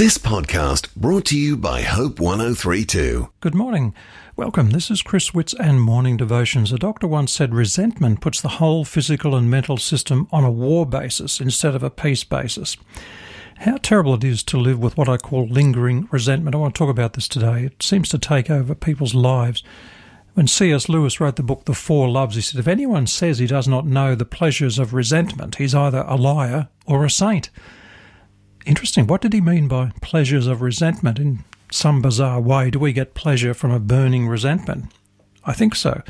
This podcast brought to you by Hope 1032. Good morning. Welcome. This is Chris Witts and Morning Devotions. A doctor once said resentment puts the whole physical and mental system on a war basis instead of a peace basis. How terrible it is to live with what I call lingering resentment. I want to talk about this today. It seems to take over people's lives. When C.S. Lewis wrote the book The Four Loves, he said, If anyone says he does not know the pleasures of resentment, he's either a liar or a saint. Interesting. What did he mean by pleasures of resentment? In some bizarre way, do we get pleasure from a burning resentment? I think so.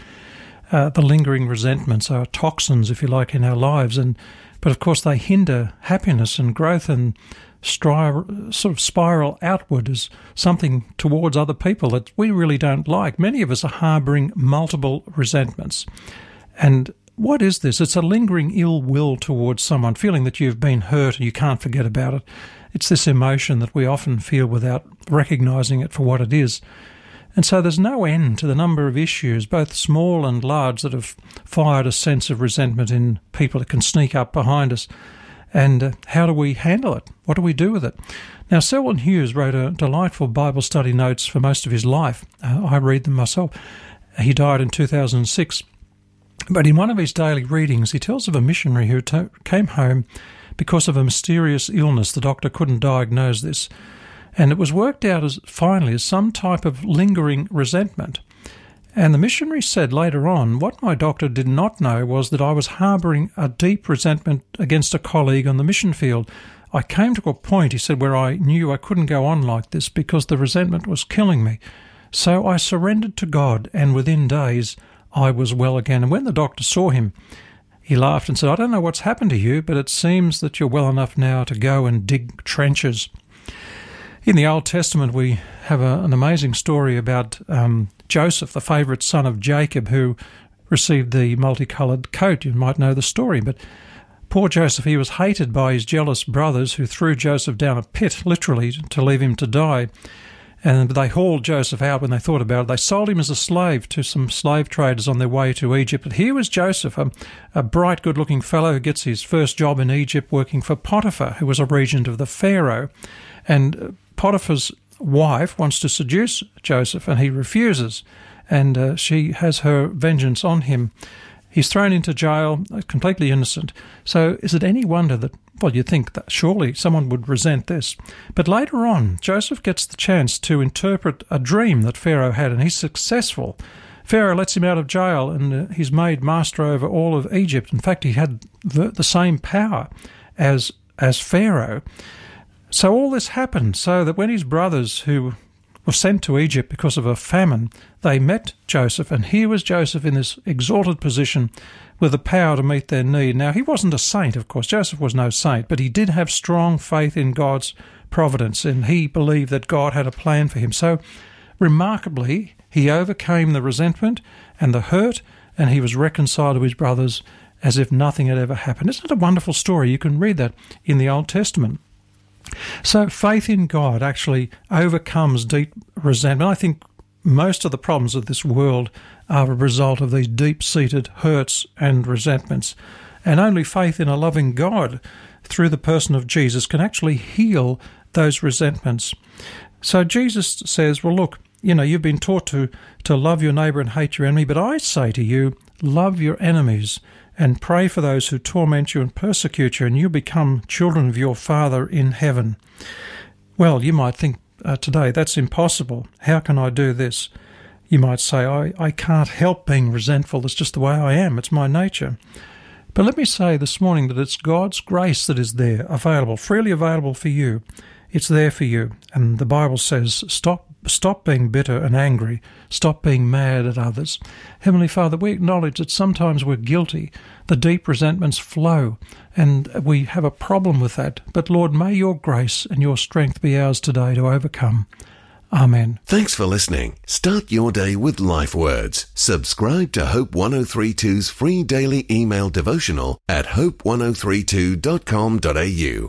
Uh, the lingering resentments are toxins, if you like, in our lives, and but of course they hinder happiness and growth and stri- sort of spiral outward as something towards other people that we really don't like. Many of us are harbouring multiple resentments, and what is this? It's a lingering ill will towards someone, feeling that you've been hurt and you can't forget about it. It's this emotion that we often feel without recognizing it for what it is. And so there's no end to the number of issues, both small and large, that have fired a sense of resentment in people that can sneak up behind us. And uh, how do we handle it? What do we do with it? Now, Selwyn Hughes wrote a delightful Bible study notes for most of his life. Uh, I read them myself. He died in 2006. But in one of his daily readings, he tells of a missionary who to- came home because of a mysterious illness. The doctor couldn't diagnose this. And it was worked out as finally as some type of lingering resentment. And the missionary said later on, what my doctor did not know was that I was harbouring a deep resentment against a colleague on the mission field. I came to a point, he said, where I knew I couldn't go on like this because the resentment was killing me. So I surrendered to God, and within days I was well again. And when the doctor saw him, he laughed and said, I don't know what's happened to you, but it seems that you're well enough now to go and dig trenches. In the Old Testament, we have a, an amazing story about um, Joseph, the favourite son of Jacob, who received the multicoloured coat. You might know the story, but poor Joseph, he was hated by his jealous brothers who threw Joseph down a pit, literally, to leave him to die. And they hauled Joseph out when they thought about it. They sold him as a slave to some slave traders on their way to Egypt. But here was Joseph, a, a bright, good looking fellow who gets his first job in Egypt working for Potiphar, who was a regent of the Pharaoh. And Potiphar's wife wants to seduce Joseph, and he refuses. And uh, she has her vengeance on him. He's thrown into jail, completely innocent. So, is it any wonder that well, you'd think that surely someone would resent this. But later on, Joseph gets the chance to interpret a dream that Pharaoh had, and he's successful. Pharaoh lets him out of jail, and uh, he's made master over all of Egypt. In fact, he had the, the same power as as Pharaoh. So all this happened so that when his brothers, who sent to Egypt because of a famine, they met Joseph, and here was Joseph in this exalted position with the power to meet their need. Now, he wasn't a saint, of course. Joseph was no saint, but he did have strong faith in God's providence, and he believed that God had a plan for him. So, remarkably, he overcame the resentment and the hurt, and he was reconciled to his brothers as if nothing had ever happened. Isn't it a wonderful story? You can read that in the Old Testament. So faith in God actually overcomes deep resentment. I think most of the problems of this world are a result of these deep seated hurts and resentments. And only faith in a loving God through the person of Jesus can actually heal those resentments. So Jesus says, Well, look, you know, you've been taught to, to love your neighbour and hate your enemy, but I say to you, love your enemies and pray for those who torment you and persecute you, and you become children of your Father in heaven. Well, you might think uh, today that's impossible. How can I do this? You might say, I, I can't help being resentful. It's just the way I am. It's my nature. But let me say this morning that it's God's grace that is there, available, freely available for you. It's there for you. And the Bible says, stop Stop being bitter and angry. Stop being mad at others. Heavenly Father, we acknowledge that sometimes we're guilty. The deep resentments flow, and we have a problem with that. But Lord, may your grace and your strength be ours today to overcome. Amen. Thanks for listening. Start your day with life words. Subscribe to Hope 1032's free daily email devotional at hope1032.com.au.